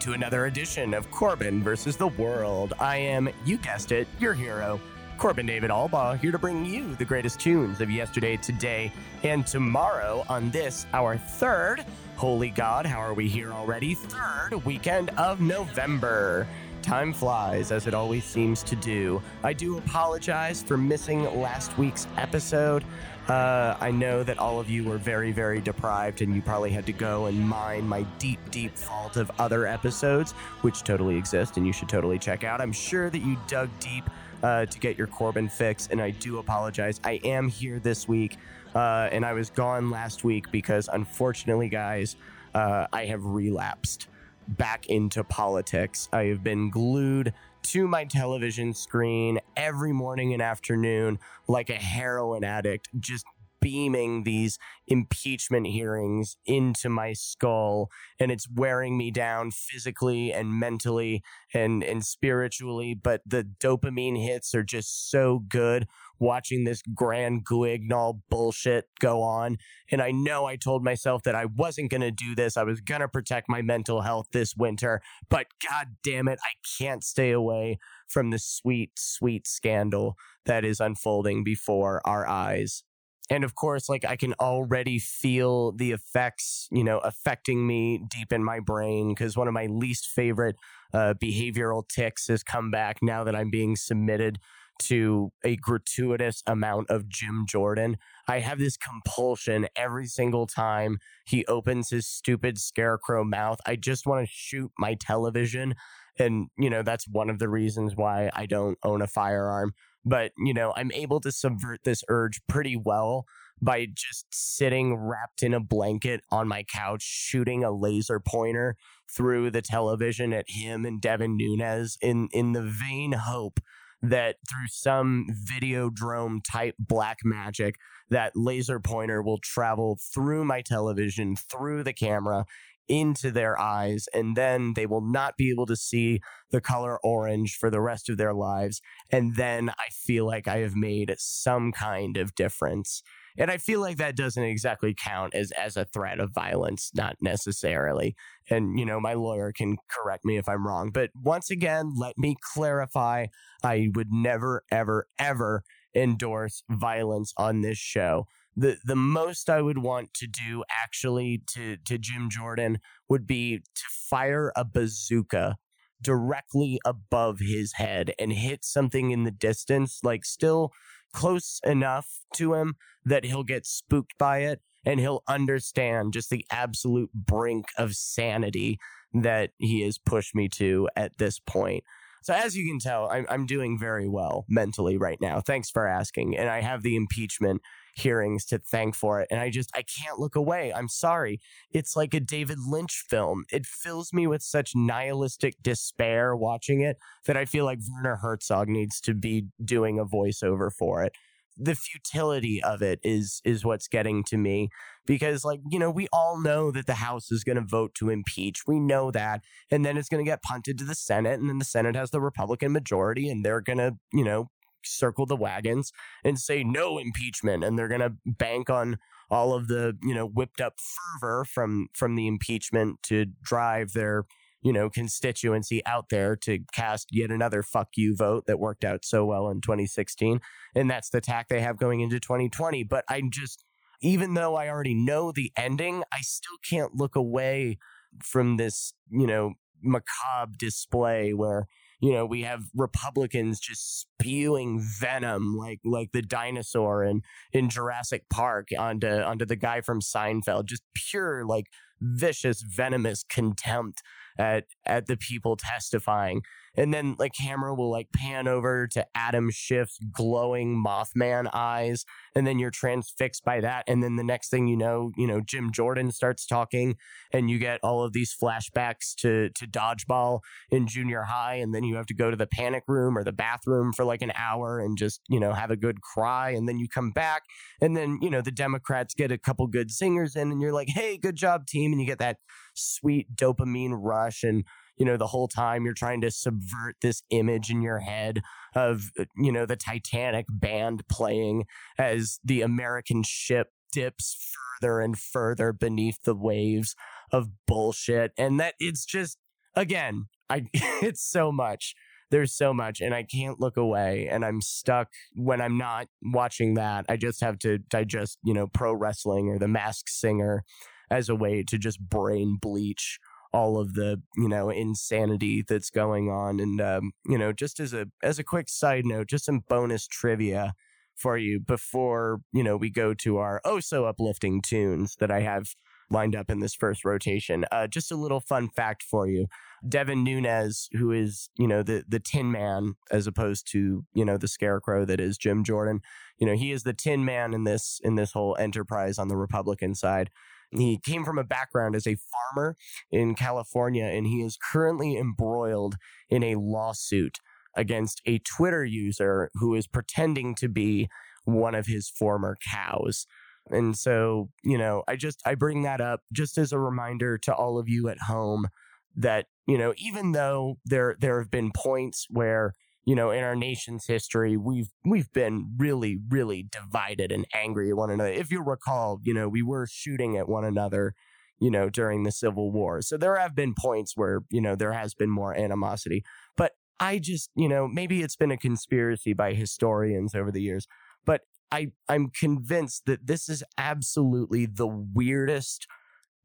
To another edition of Corbin versus the World. I am, you guessed it, your hero, Corbin David Albaugh, here to bring you the greatest tunes of yesterday, today, and tomorrow on this, our third, holy God, how are we here already? Third weekend of November. Time flies as it always seems to do. I do apologize for missing last week's episode. Uh, I know that all of you were very, very deprived, and you probably had to go and mine my deep, deep vault of other episodes, which totally exist and you should totally check out. I'm sure that you dug deep uh, to get your Corbin fix, and I do apologize. I am here this week, uh, and I was gone last week because, unfortunately, guys, uh, I have relapsed back into politics. I have been glued to my television screen every morning and afternoon like a heroin addict, just beaming these impeachment hearings into my skull. And it's wearing me down physically and mentally and and spiritually but the dopamine hits are just so good watching this grand guignol bullshit go on and I know I told myself that I wasn't going to do this. I was going to protect my mental health this winter but god damn it I can't stay away from the sweet sweet scandal that is unfolding before our eyes. And of course like i can already feel the effects you know affecting me deep in my brain because one of my least favorite uh, behavioral ticks has come back now that i'm being submitted to a gratuitous amount of jim jordan. I have this compulsion every single time he opens his stupid scarecrow mouth. I just want to shoot my television and you know that's one of the reasons why i don't own a firearm. But you know i'm able to subvert this urge pretty well by just sitting wrapped in a blanket on my couch shooting a laser pointer through the television at him and Devin Nunes in in the vain hope that through some videodrome type black magic that laser pointer will travel through my television through the camera into their eyes and then they will not be able to see the color orange for the rest of their lives. And then i feel like i have made some kind of difference and i feel like that doesn't exactly count as as a threat of violence not necessarily. And you know my lawyer can correct me if i'm wrong but once again let me clarify i would never ever ever endorse violence on this show. The the most I would want to do actually to to Jim Jordan would be to fire a bazooka directly above his head and hit something in the distance like still close enough to him that he'll get spooked by it and he'll understand just the absolute brink of sanity that he has pushed me to at this point. So as you can tell, I'm I'm doing very well mentally right now. Thanks for asking. And I have the impeachment hearings to thank for it. And I just I can't look away. I'm sorry. It's like a David Lynch film. It fills me with such nihilistic despair watching it that I feel like Werner Herzog needs to be doing a voiceover for it. The futility of it is is what's getting to me because like, you know, we all know that the House is going to vote to impeach. We know that. And then it's going to get punted to the Senate and then the Senate has the Republican majority and they're going to, you know, circle the wagons and say no impeachment and they're going to bank on all of the you know whipped up fervor from from the impeachment to drive their you know constituency out there to cast yet another fuck you vote that worked out so well in 2016 and that's the tack they have going into 2020 but i'm just even though i already know the ending i still can't look away from this you know macabre display where you know, we have Republicans just spewing venom like like the dinosaur in in Jurassic Park onto onto the guy from Seinfeld. Just pure like vicious, venomous contempt at at the people testifying. And then like camera will like pan over to Adam Schiff's glowing Mothman eyes, and then you're transfixed by that. And then the next thing you know, you know, Jim Jordan starts talking, and you get all of these flashbacks to to dodgeball in junior high, and then you have to go to the panic room or the bathroom for like an hour and just, you know, have a good cry, and then you come back, and then, you know, the Democrats get a couple good singers in, and you're like, hey, good job, team, and you get that sweet dopamine rush and you know the whole time you're trying to subvert this image in your head of uh, you know the titanic band playing as the american ship dips further and further beneath the waves of bullshit. And that it's just again i it's so much. There's so much and i can't look away and i'm stuck when i'm not watching that. I just have to digest you know pro wrestling or the masked singer as a way to just brain bleach all of the you know insanity that's going on. And um, you know just as a as a quick side note just some bonus trivia for you before you know we go to our oh so uplifting tunes that i have lined up in this first rotation. Uh, just a little fun fact for you. Devin nunes who is you know the the tin man as opposed to you know the scarecrow that is jim jordan you know he is the tin man in this in this whole enterprise on the republican side he came from a background as a farmer in California, and he is currently embroiled in a lawsuit against a Twitter user who is pretending to be one of his former cows. And so, you know, I just I bring that up just as a reminder to all of you at home that, you know, even though there there have been points where you know, in our nation's history, we've we've been really, really divided and angry at one another. If you recall, you know, we were shooting at one another, you know, during the Civil War. So there have been points where, you know, there has been more animosity. But I just, you know, maybe it's been a conspiracy by historians over the years, but I I'm convinced that this is absolutely the weirdest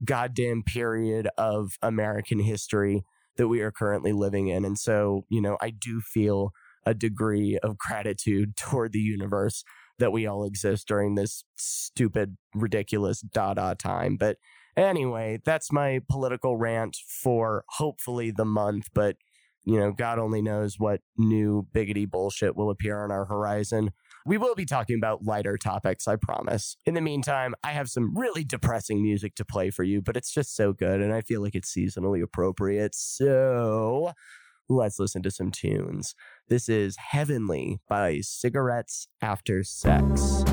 goddamn period of American history that we are currently living in. And so, you know, I do feel a degree of gratitude toward the universe that we all exist during this stupid, ridiculous Dada time. But anyway, that's my political rant for hopefully the month. But, you know, God only knows what new biggity bullshit will appear on our horizon. We will be talking about lighter topics, I promise. In the meantime, I have some really depressing music to play for you, but it's just so good and I feel like it's seasonally appropriate. So let's listen to some tunes. This is Heavenly by Cigarettes After Sex.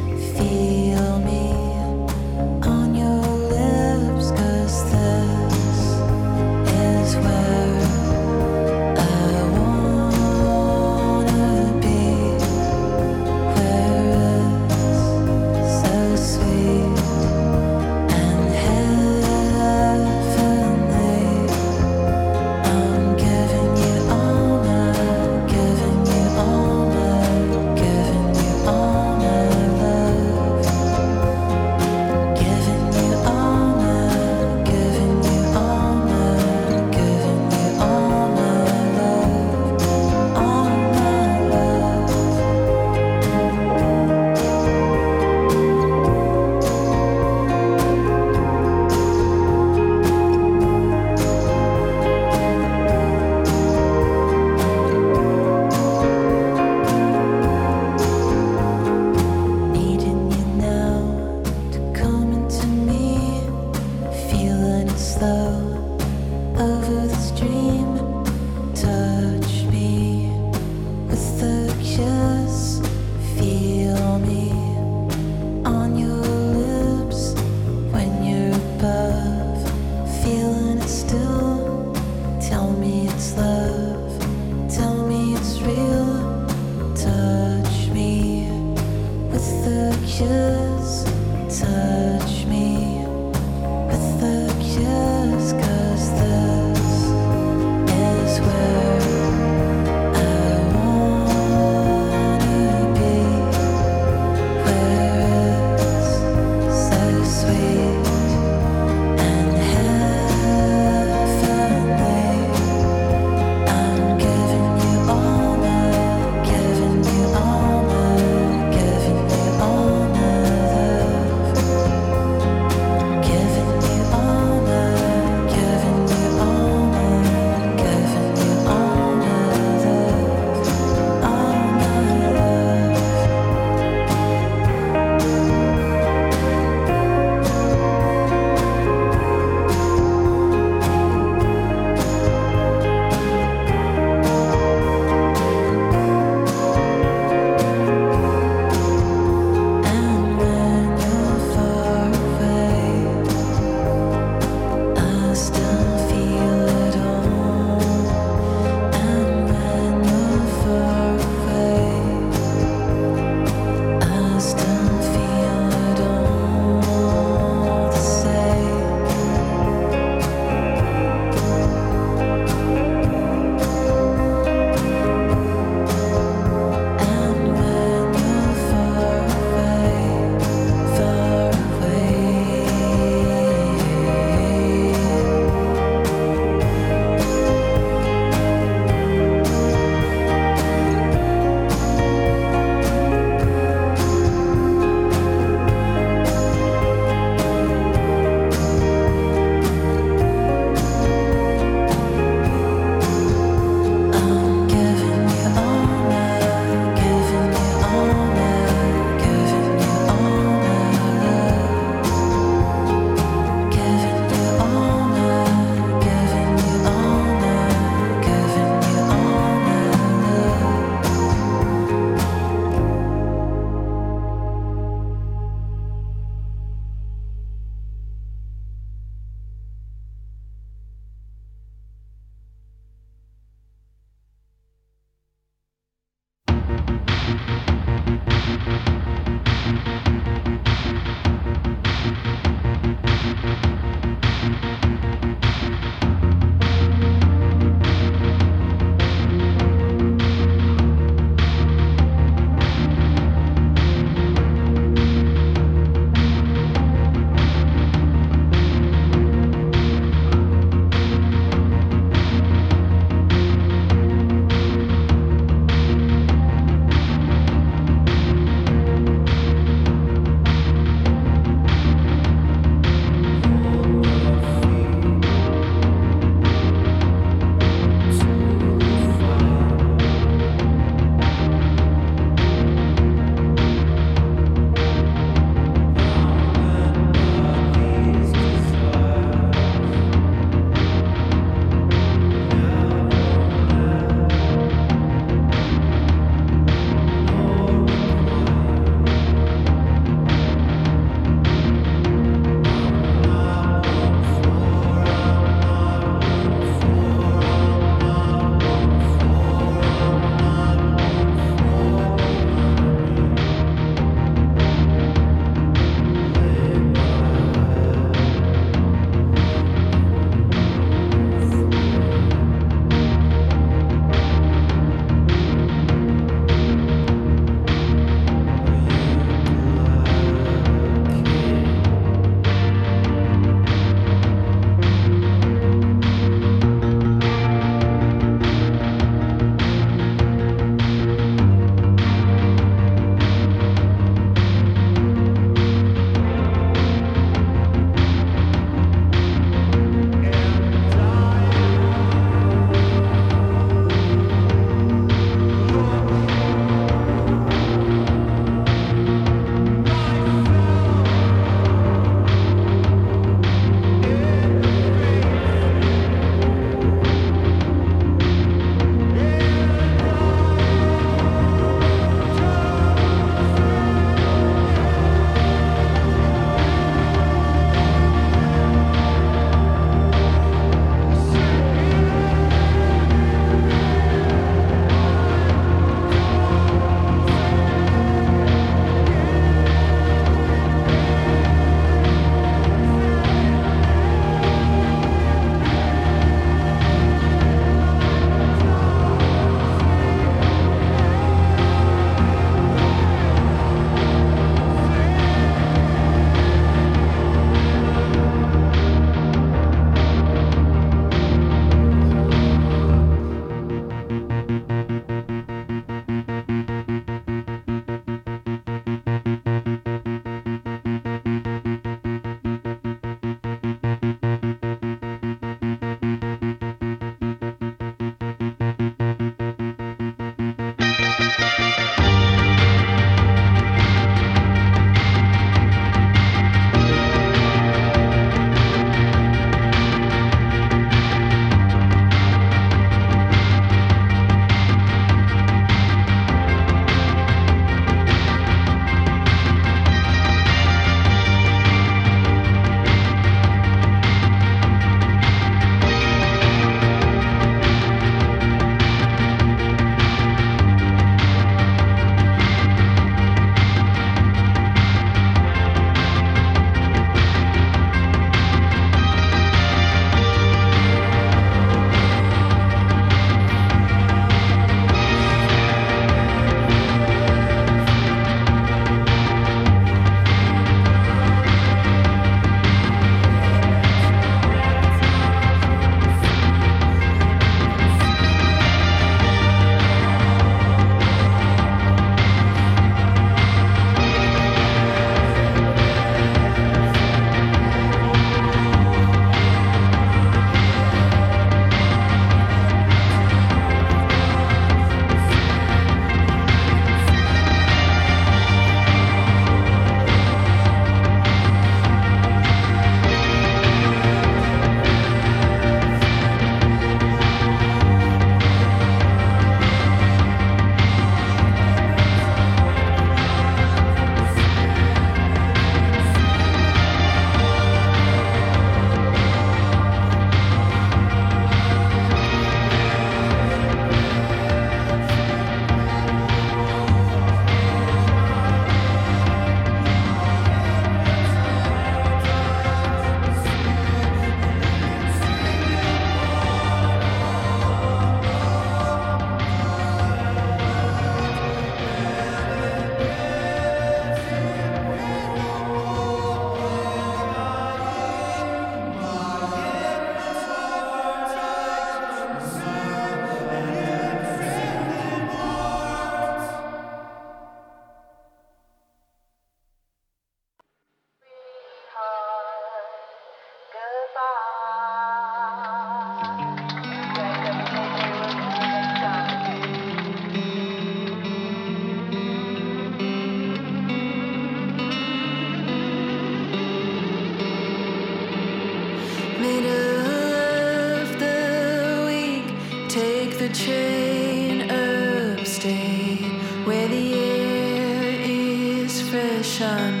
train upstate where the air is fresh on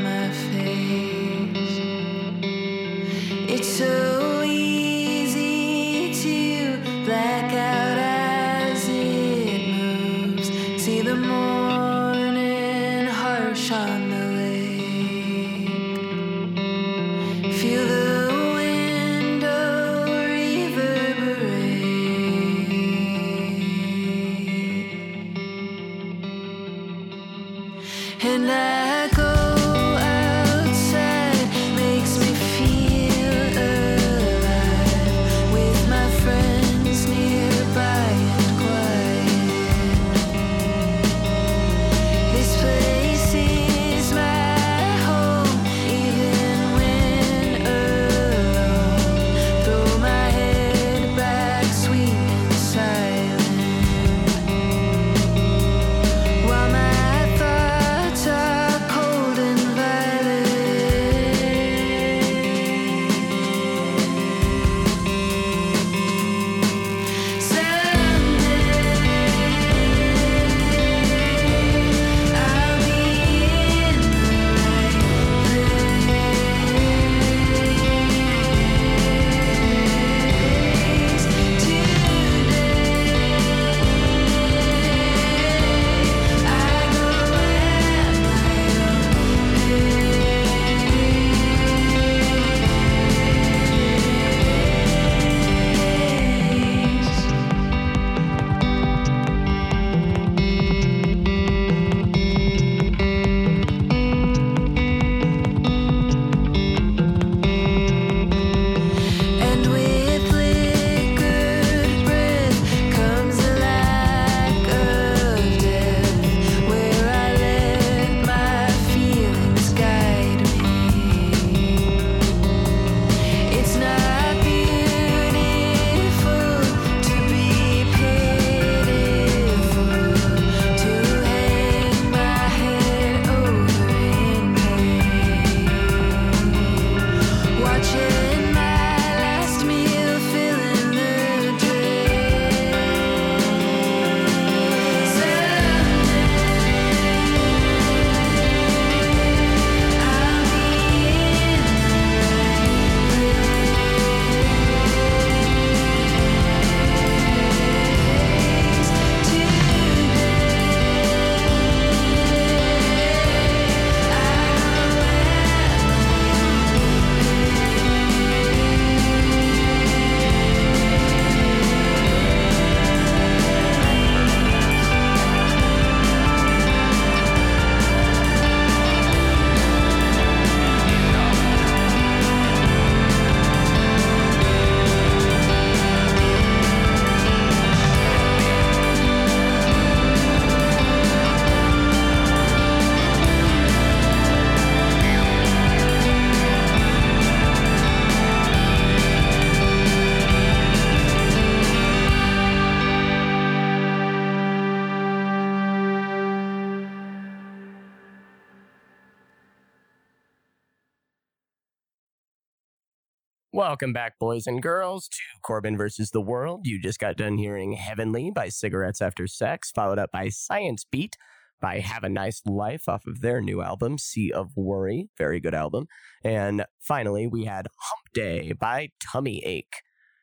Welcome back, boys and girls, to Corbin versus the World. You just got done hearing Heavenly by Cigarettes After Sex, followed up by Science Beat by Have a Nice Life off of their new album, Sea of Worry. Very good album. And finally, we had Hump Day by Tummy Ache.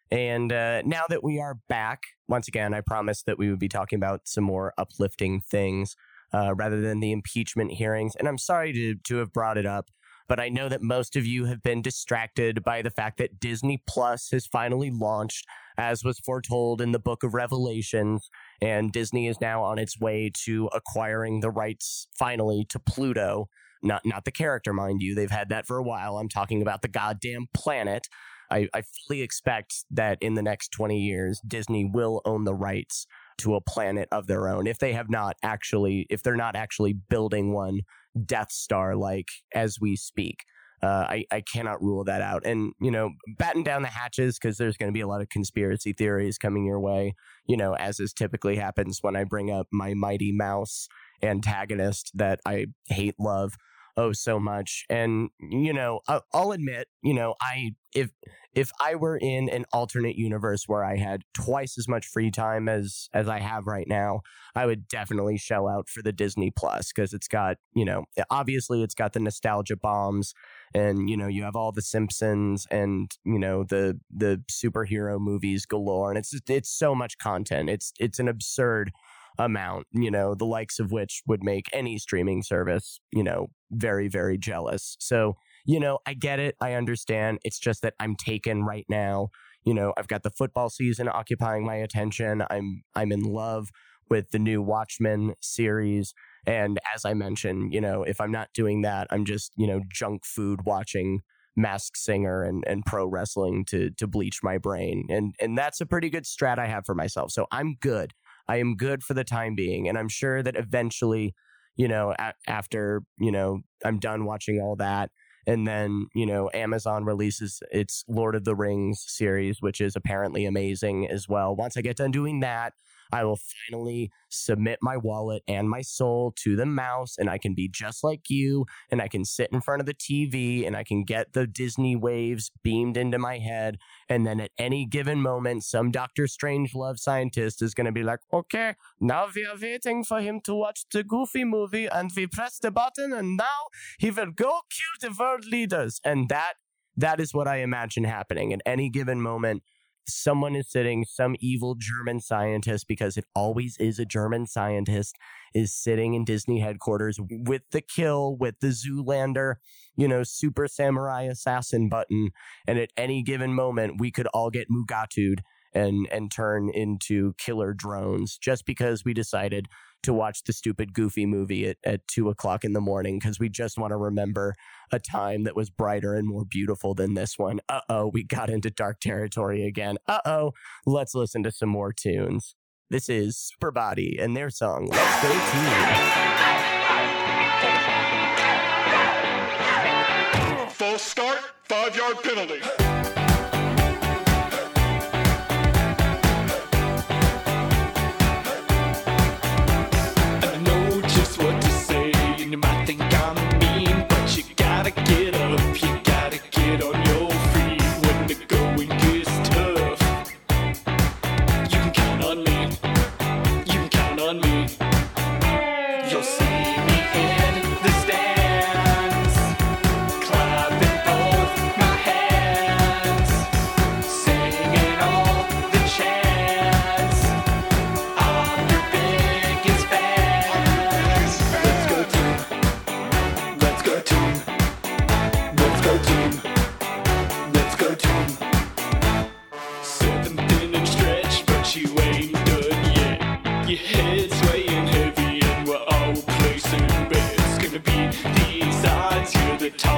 And uh, now that we are back, once again, I promised that we would be talking about some more uplifting things uh, rather than the impeachment hearings. And I'm sorry to, to have brought it up, but I know that most of you have been distracted by the fact that Disney Plus has finally launched, as was foretold in the book of Revelations. And Disney is now on its way to acquiring the rights finally to Pluto. Not, not the character, mind you. They've had that for a while. I'm talking about the goddamn planet. I, I fully expect that in the next 20 years, Disney will own the rights to a planet of their own if they have not actually, if they're not actually building one Death Star like as we speak. Uh, I, I cannot rule that out. And, you know, batten down the hatches because there's going to be a lot of conspiracy theories coming your way, you know, as is typically happens when I bring up my Mighty Mouse antagonist that I hate love oh so much and you know I'll, I'll admit you know i if if I were in an alternate universe where I had twice as much free time as as I have right now, I would definitely shell out for the Disney Plus because it's got, you know, eh, obviously it's got the nostalgia bombs and you know, you have all the Simpsons and, you know, the the superhero movies galore and it's it's so much content. It's it's an absurd amount, you know, the likes of which would make any streaming service, you know, very very jealous. So you know, I get it. I understand. It's just that I'm taken right now. You know, I've got the football season occupying my attention. I'm I'm in love with the new Watchmen series. And as I mentioned, you know, if I'm not doing that, I'm just, you know, junk food watching Masked Singer and, and pro wrestling to to bleach my brain. And and that's a pretty good strat I have for myself. So I'm good. I am good for the time being. And I'm sure that eventually, you know, a- after, you know, I'm done watching all that, and then, you know, Amazon releases its Lord of the Rings series, which is apparently amazing as well. Once I get done doing that, I will finally submit my wallet and my soul to the mouse, and I can be just like you, and I can sit in front of the TV and I can get the Disney waves beamed into my head. And then at any given moment, some Doctor Strangelove scientist is going to be like, okay, now we are waiting for him to watch the Goofy movie, and we press the button, and now he will go kill the world leaders. And that that is what I imagine happening at any given moment someone is sitting, some evil German scientist, because it always is a German scientist, is sitting in Disney headquarters with the kill, with the Zoolander, you know, super samurai assassin button. And at any given moment, we could all get Mugatu'd and and turn into killer drones just because we decided to watch the stupid goofy movie at, at two o'clock in the morning because we just want to remember a time that was brighter and more beautiful than this one. Uh oh, we got into dark territory again. Uh oh, let's listen to some more tunes. This is Superbody and their song, Let's Go Team. False start, five yard penalty.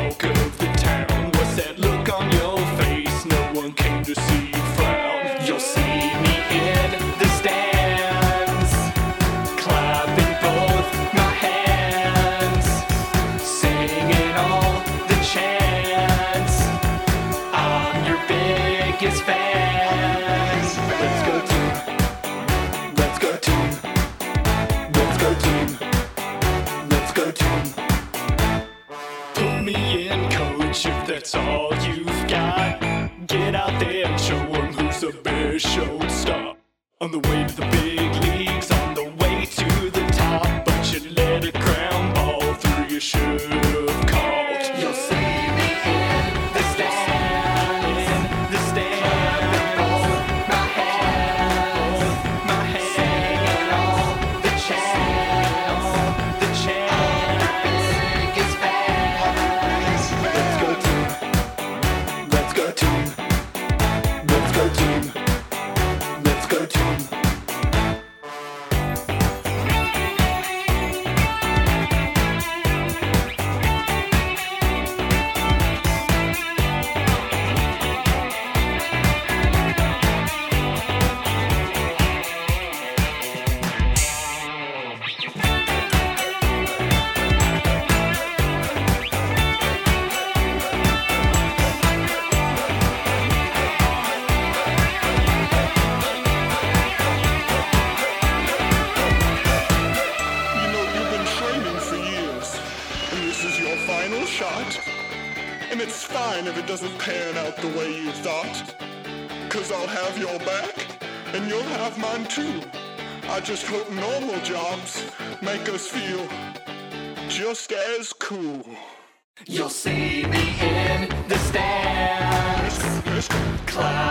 You're see me in the stands, clapping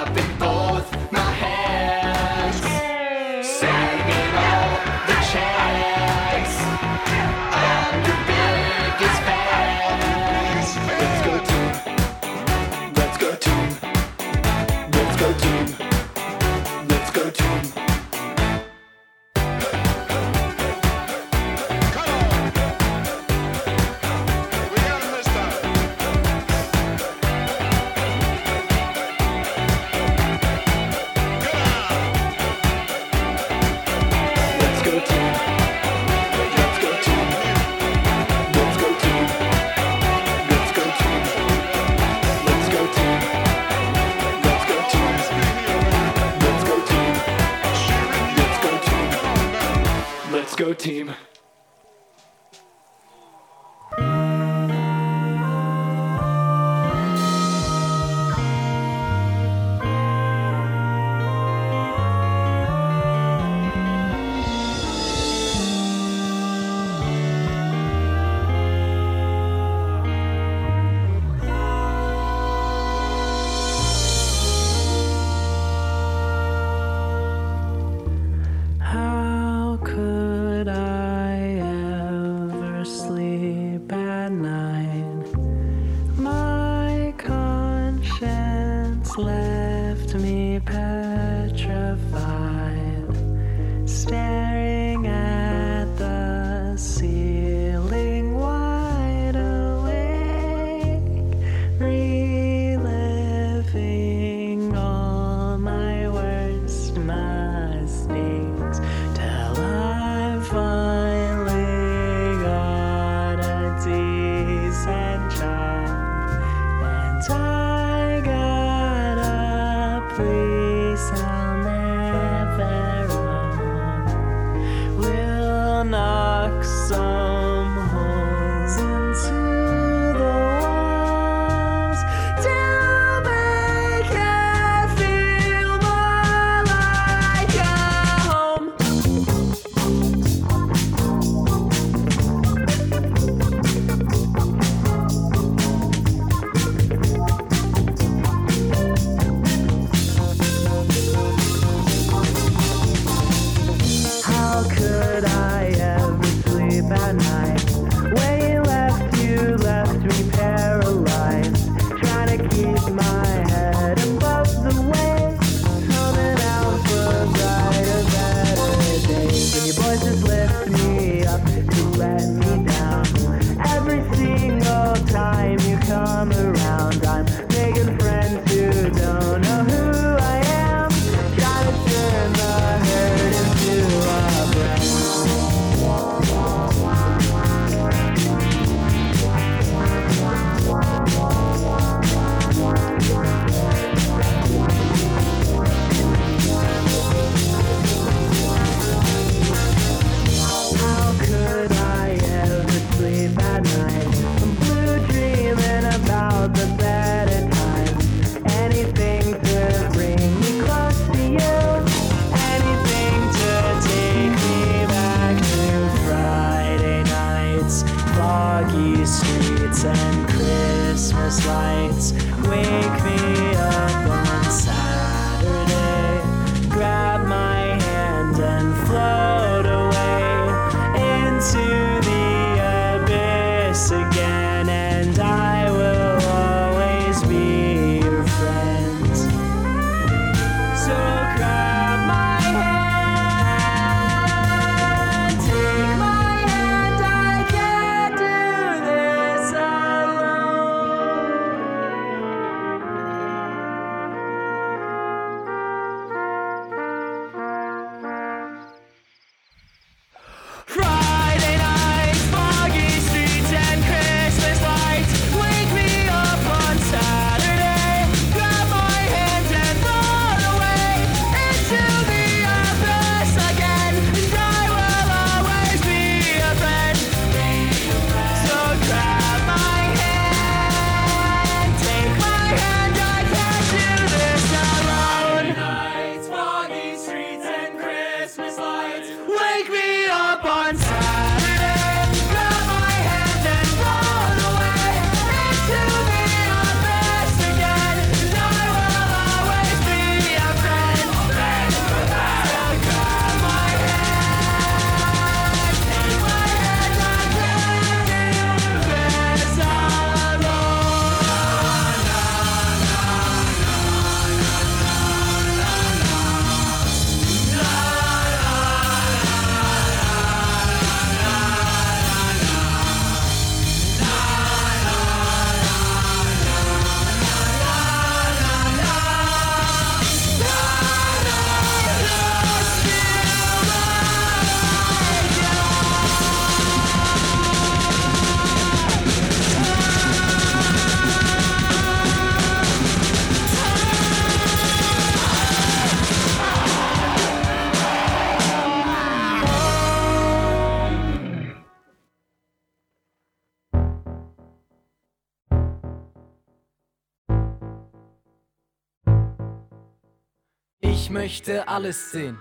möchte alles sehen.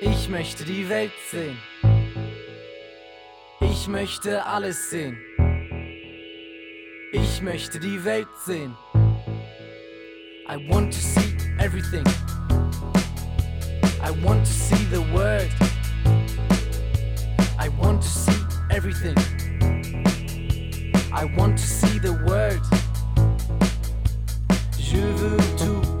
Ich möchte die Welt sehen. Ich möchte alles sehen. Ich möchte die Welt sehen. I want to see everything. I want to see the world. I want to see everything. I want to see the world. Je veux tout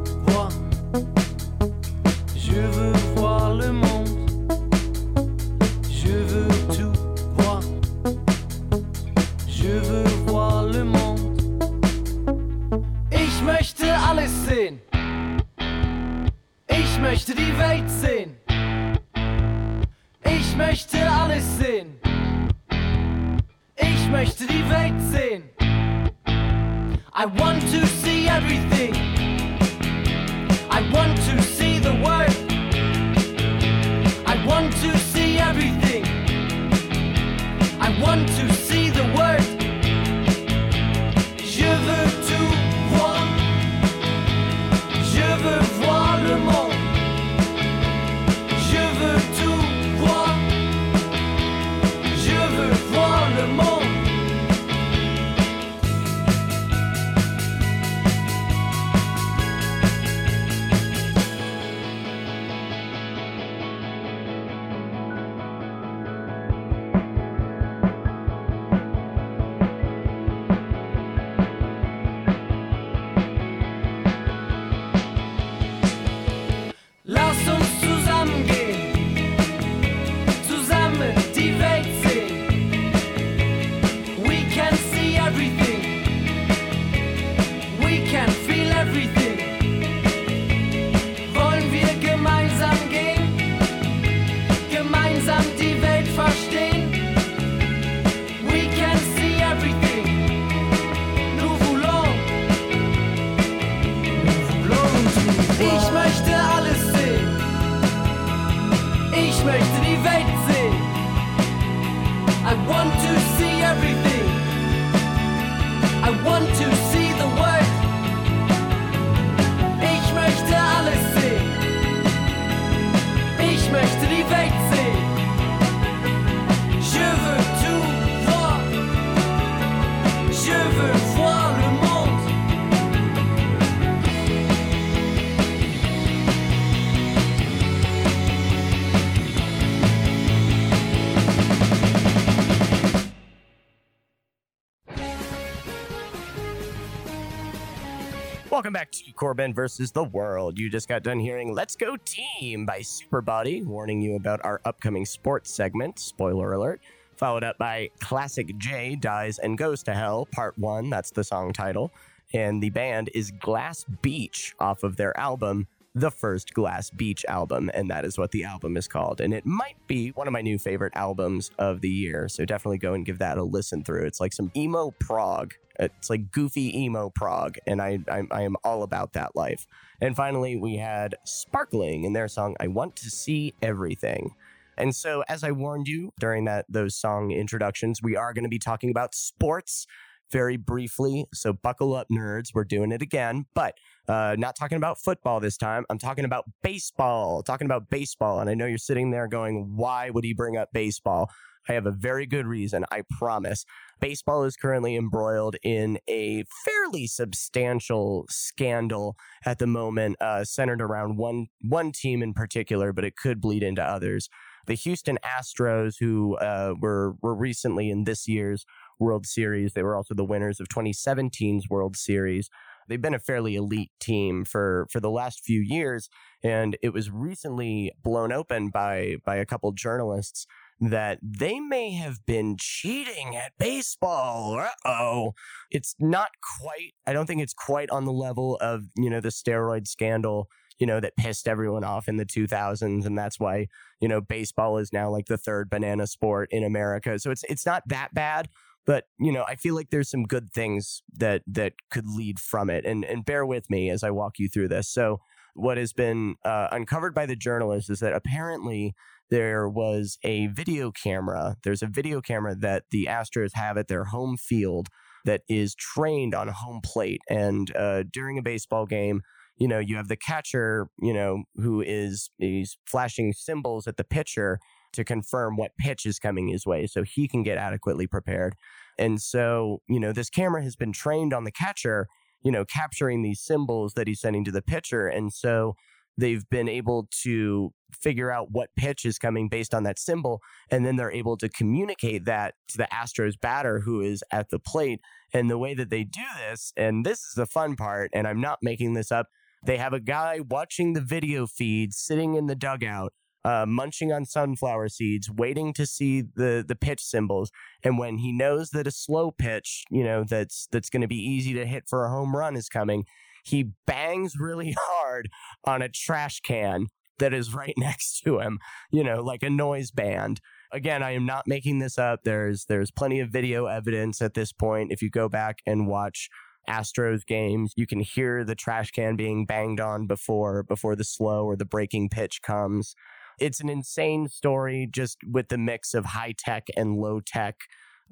Corbin versus the World. You just got done hearing Let's Go Team by Superbody, warning you about our upcoming sports segment, spoiler alert. Followed up by Classic J Dies and Goes to Hell, Part 1. That's the song title. And the band is Glass Beach off of their album, the first Glass Beach album. And that is what the album is called. And it might be one of my new favorite albums of the year. So definitely go and give that a listen through. It's like some emo prog. It's like goofy emo prog, and I, I I am all about that life. And finally, we had Sparkling in their song "I Want to See Everything." And so, as I warned you during that those song introductions, we are going to be talking about sports very briefly. So buckle up, nerds. We're doing it again, but uh, not talking about football this time. I'm talking about baseball. Talking about baseball, and I know you're sitting there going, "Why would he bring up baseball?" I have a very good reason, I promise. Baseball is currently embroiled in a fairly substantial scandal at the moment, uh, centered around one one team in particular, but it could bleed into others. The Houston Astros, who uh, were were recently in this year's World Series, they were also the winners of 2017's World Series. They've been a fairly elite team for for the last few years, and it was recently blown open by by a couple journalists that they may have been cheating at baseball. Oh. It's not quite, I don't think it's quite on the level of, you know, the steroid scandal, you know, that pissed everyone off in the 2000s. And that's why, you know, baseball is now like the third banana sport in America. So it's, it's not that bad. But you know, I feel like there's some good things that that could lead from it, and and bear with me as I walk you through this. So, what has been uh, uncovered by the journalists is that apparently there was a video camera. There's a video camera that the Astros have at their home field that is trained on home plate. And uh, during a baseball game, you know, you have the catcher, you know, who is he's flashing symbols at the pitcher to confirm what pitch is coming his way so he can get adequately prepared. And so, you know, this camera has been trained on the catcher, you know, capturing these symbols that he's sending to the pitcher. And so they've been able to figure out what pitch is coming based on that symbol. And then they're able to communicate that to the Astros batter who is at the plate. And the way that they do this, and this is the fun part, and I'm not making this up, they have a guy watching the video feed sitting in the dugout uh, munching on sunflower seeds, waiting to see the the pitch symbols. And when he knows that a slow pitch, you know, that's that's going to be easy to hit for a home run is coming, he bangs really hard on a trash can that is right next to him, you know, like a noise band. Again, I am not making this up. There's there's plenty of video evidence at this point. If you go back and watch Astros games, you can hear the trash can being banged on before before the slow or the breaking pitch comes. It's an insane story just with the mix of high tech and low tech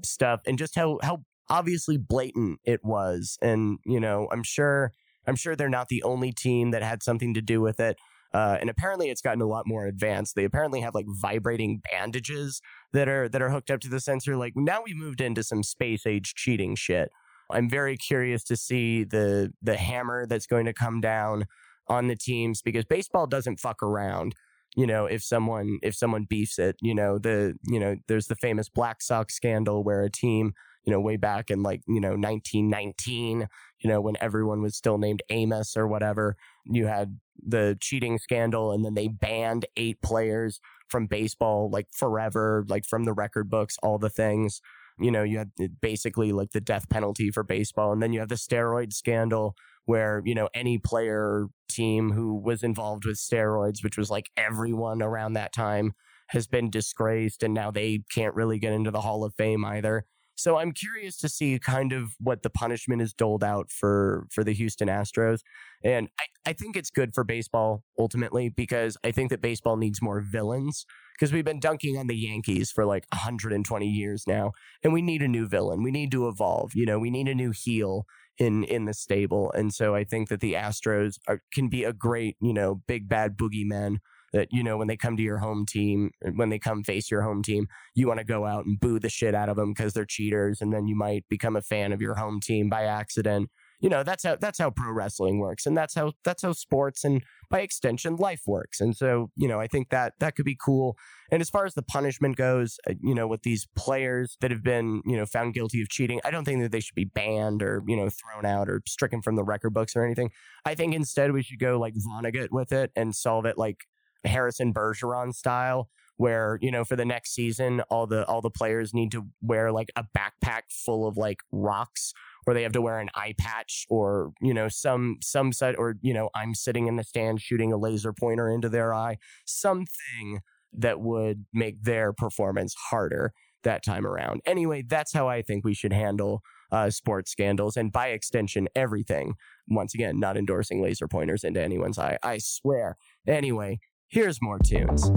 stuff and just how how obviously blatant it was. And, you know, I'm sure I'm sure they're not the only team that had something to do with it. Uh, and apparently it's gotten a lot more advanced. They apparently have like vibrating bandages that are that are hooked up to the sensor. Like now we've moved into some space age cheating shit. I'm very curious to see the the hammer that's going to come down on the teams because baseball doesn't fuck around you know if someone if someone beefs it you know the you know there's the famous black sox scandal where a team you know way back in like you know 1919 you know when everyone was still named amos or whatever you had the cheating scandal and then they banned eight players from baseball like forever like from the record books all the things you know you had basically like the death penalty for baseball and then you have the steroid scandal where you know any player team who was involved with steroids which was like everyone around that time has been disgraced and now they can't really get into the hall of fame either so i'm curious to see kind of what the punishment is doled out for for the houston astros and i, I think it's good for baseball ultimately because i think that baseball needs more villains because we've been dunking on the yankees for like 120 years now and we need a new villain we need to evolve you know we need a new heel in in the stable. And so I think that the Astros are, can be a great, you know, big bad boogeyman that you know when they come to your home team, when they come face your home team, you want to go out and boo the shit out of them because they're cheaters, and then you might become a fan of your home team by accident. You know that's how that's how pro wrestling works and that's how that's how sports and by extension life works and so you know i think that that could be cool. And as far as the punishment goes uh, you know with these players that have been you know found guilty of cheating i don't think that they should be banned or you know thrown out or stricken from the record books or anything. I think instead we should go like vonnegut with it and solve it like harrison bergeron style where you know for the next season all the all the players need to wear like a backpack full of like rocks or they have to wear an eye patch or you know some some set or you know i'm sitting in the stand shooting a laser pointer into their eye something that would make their performance harder that time around. Anyway that's how i think we should handle uh, sports scandals and by extension everything. Once again not endorsing laser pointers into anyone's eye i swear. Anyway here's more tunes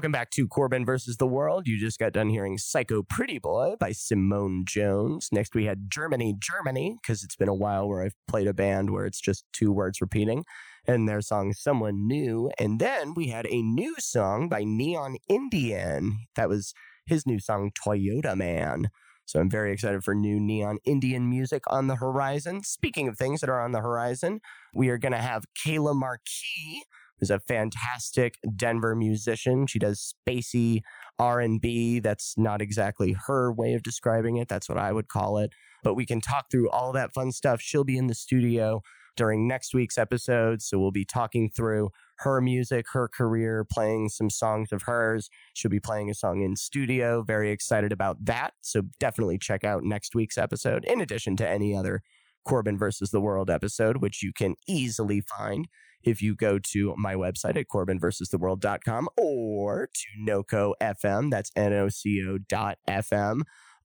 Welcome back to Corbin versus the World. You just got done hearing Psycho Pretty Boy by Simone Jones. Next, we had Germany, Germany, because it's been a while where I've played a band where it's just two words repeating, and their song Someone New. And then we had a new song by Neon Indian. That was his new song, Toyota Man. So I'm very excited for new Neon Indian music on the horizon. Speaking of things that are on the horizon, we are going to have Kayla Marquis who's a fantastic Denver musician. She does spacey R&B. That's not exactly her way of describing it. That's what I would call it. But we can talk through all that fun stuff. She'll be in the studio during next week's episode, so we'll be talking through her music, her career, playing some songs of hers. She'll be playing a song in studio. Very excited about that. So definitely check out next week's episode in addition to any other Corbin versus the World episode, which you can easily find if you go to my website at corbinversustheworld.com or to NOCO FM. That's N-O-C-O dot FM.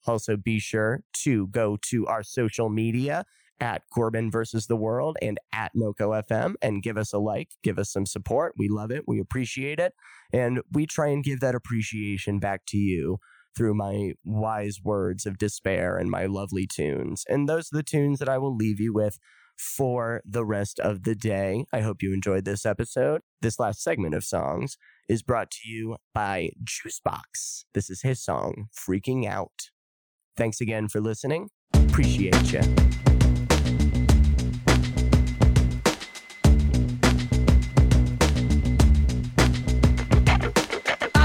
Also, be sure to go to our social media at Corbin versus the World and at NOCO FM and give us a like, give us some support. We love it. We appreciate it. And we try and give that appreciation back to you through my wise words of despair and my lovely tunes. And those are the tunes that I will leave you with for the rest of the day. I hope you enjoyed this episode. This last segment of songs is brought to you by Juicebox. This is his song, Freaking Out. Thanks again for listening. Appreciate you.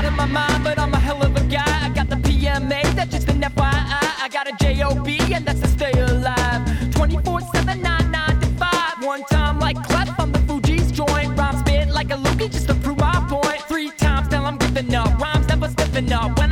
out of my mind, but I'm a hell of a guy. I got the PMA, that's just an FYI. I got a JOB, and that's to stay alive. 24 7, 9, 9 to 5. One time, like Clef on the Fugees joint. Rhymes spit like a loogie just to prove my point. Three times till I'm giving up. Rhymes never stiffen up. When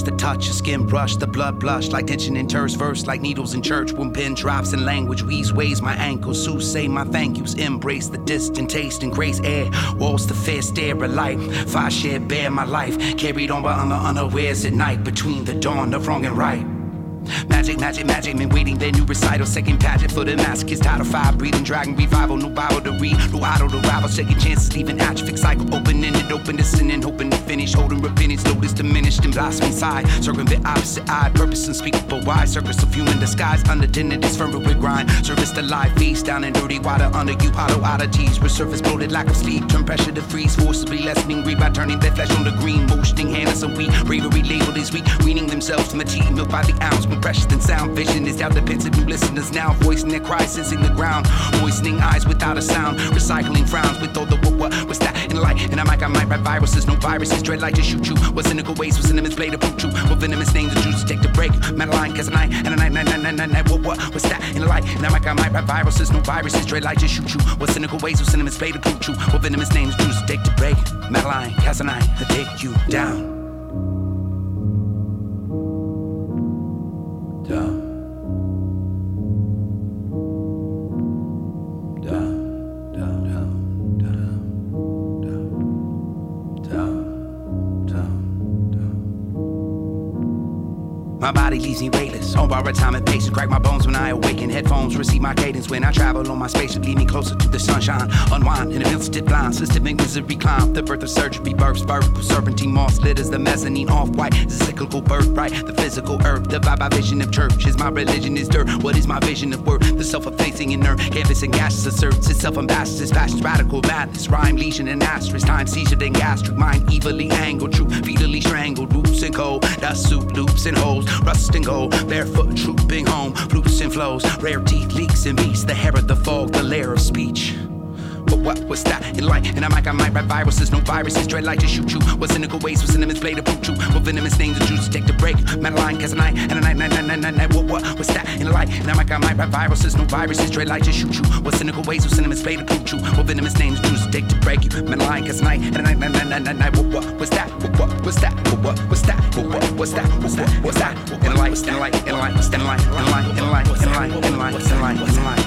the touch of skin brush, the blood blush like tension in terse verse, like needles in church when pen drops in language weaves ways my ankles. Sue say my thank yous, embrace the distant taste and grace air. Walls the fair stare of light, fire share bare my life, carried on by unawares at night between the dawn of wrong and right. Magic, magic, men waiting their new recital. Second pageant for the mask. masochist. Title five, breathing dragon revival. No Bible to read, no idol to rival. Second chances, leaving atrophic cycle. Open ended, open to sin and hoping to finish. Holding repentance, notice diminished and blossom inside. Circumvent opposite eye, purpose unspeakable. Why? circus of human disguise. Undertended, this firmament grind. Service the live feast down in dirty water under you. Hollow oddities, resurface bloated lack of sleep. Turn pressure to freeze, forcibly lessening greed by turning their flesh on the green. Motioning hands of weak, bravery labeled as weak. Weaning themselves from a tea milk by the ounce. More precious than sound. Vision is out defensive. New listeners now voicing their crisis in the ground. Moistening eyes without a sound. Recycling frowns with all the what, what, what's that in light? And I might I might write viruses, no viruses, dread like to shoot you. What cynical ways, what cinnamons play to boot you. What venomous names, the juice take the break. Madeline, cause a night, and a night, night, night, night, night, night, what, what, what's that in light? And I'm like, I might write viruses, no viruses, dread like to shoot you. What cynical ways, what cinnamons play to boot you. What venomous names, juice take the break. Madeline, cause a night, I take you. Down. On borrowed time and. Crack my bones when I awaken. Headphones receive my cadence when I travel on my spaceship. Lead me closer to the sunshine. Unwind in a instant blind. Systemic misery climb. The birth of surgery. Births, birth. Serpentine moss litters. The mezzanine off white. The cyclical birthright. The physical earth. The vibe vision of church. Is my religion is dirt. What is my vision of worth? The self-effacing inert. Canvas and gaseous asserts itself ambassadors. Fashions radical madness. Rhyme lesion and asterisk. Time seizure then gastric. Mind evilly angled. True. Fetally strangled. Roots and cold. Dust soup. Loops and holes. Rust and gold. Barefoot trooping home. Flutes and flows. Rare teeth. Leaks and beats. The hair of the fog. The lair of speech. But what was that in light? And I'm like, I might write viruses, no viruses, dread like to shoot you. What cynical ways, what cinnamons play to boot you. What venomous names, the juice take the break. Madeline, cause a night, and a night, night, night, night, night, night. What, what was that in light? And I'm like, I might write viruses, no viruses, dread like to shoot you. What cynical ways, what cinnamons play to boot you. What venomous names, juice take to break you. Madeline, cause a night, and a night, night, night, night, night, night. What, what was that? What, what was that? What, what was that? What, what was that? What, what was that? In light, in light, in light, in light, in light, in light, in light, in light, in light, in light. Down.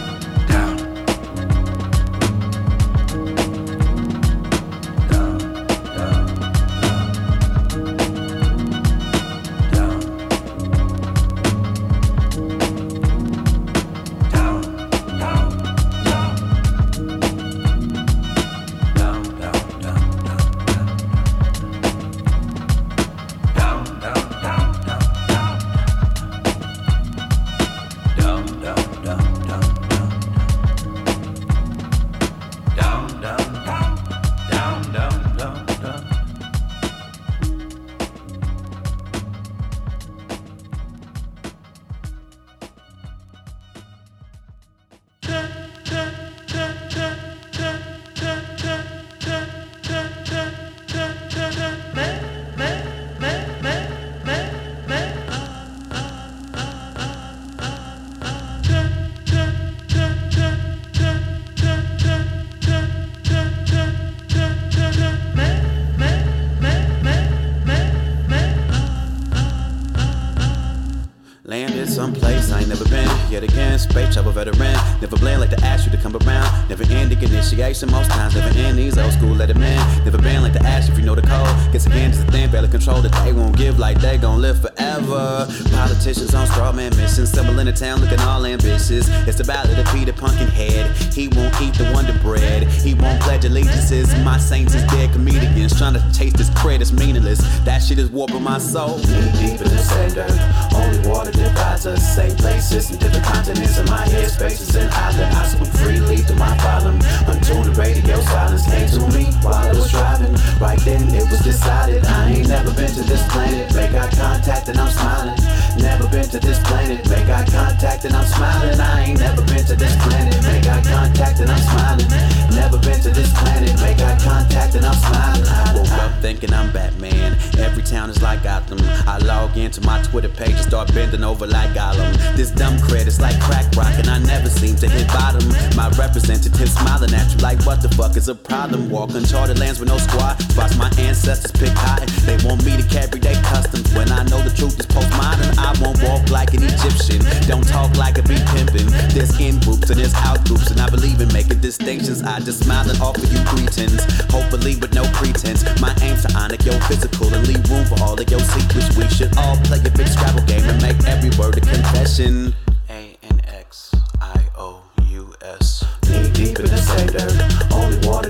Initiation most times. Never in these old school let it in. Never been like the ask if you know the code. Guess again, just a thing, barely control that they won't give like they gon' live forever. Politicians on straw man missions. In the town looking all ambitious. It's the ballad of Peter Pumpkinhead. He won't eat the Wonder Bread. He won't pledge allegiances. My saints is dead comedians. Trying to chase this credit is meaningless. That shit is warping my soul. Deep in the Water divides us. Same places and different continents. In my head spaces and island. I swim freely through my problem. Until the radio silence came to me while I was driving. Right then it was decided. I ain't never been to this planet. Make eye contact and I'm smiling. Never been to this planet. Make eye contact and I'm smiling. I ain't never been to this planet. Make eye contact and I'm smiling. Never been to this planet. Make eye contact and I'm smiling. I woke up thinking I'm Batman. Every town is like Gotham. I log into my Twitter page and start bending over like Gollum. This dumb cred is like crack rock and I never seem to hit bottom. My representative smiling at you like what the fuck is a problem? Walk uncharted lands with no squad. Spots my ancestors pick high. They want me to carry their customs. When I know the truth is postmodern, I won't walk like an Egyptian. Don't talk like a be pimpin'. There's in groups and there's out groups, and I believe in making distinctions. I just smile and offer you greetings. Hopefully with no pretense. My aim's to honor your physical and leave room for all of your secrets. We should all play a big Scrabble game and make every word a confession. A N X I O U S. Knee deep in the same dirt. Only water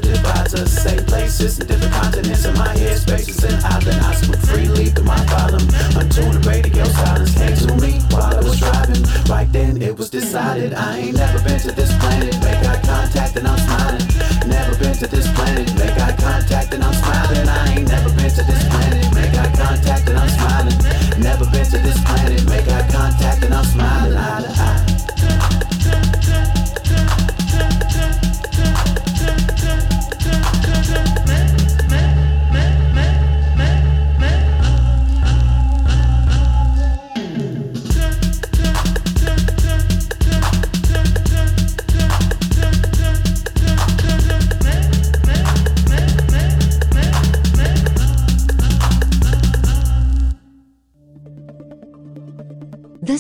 us. Same places and different continents. In my head spaces and island. I swim freely through my problem. Until the radio silence came to me while I was driving. Right then it was decided. I ain't never been to this planet. Make eye contact and I'm smiling. Never been to this planet. Make eye contact and I'm smiling. I ain't never been to this planet. Make eye contact and I'm smiling. Never been to this planet. Make eye contact and I'm smiling. Eye to eye.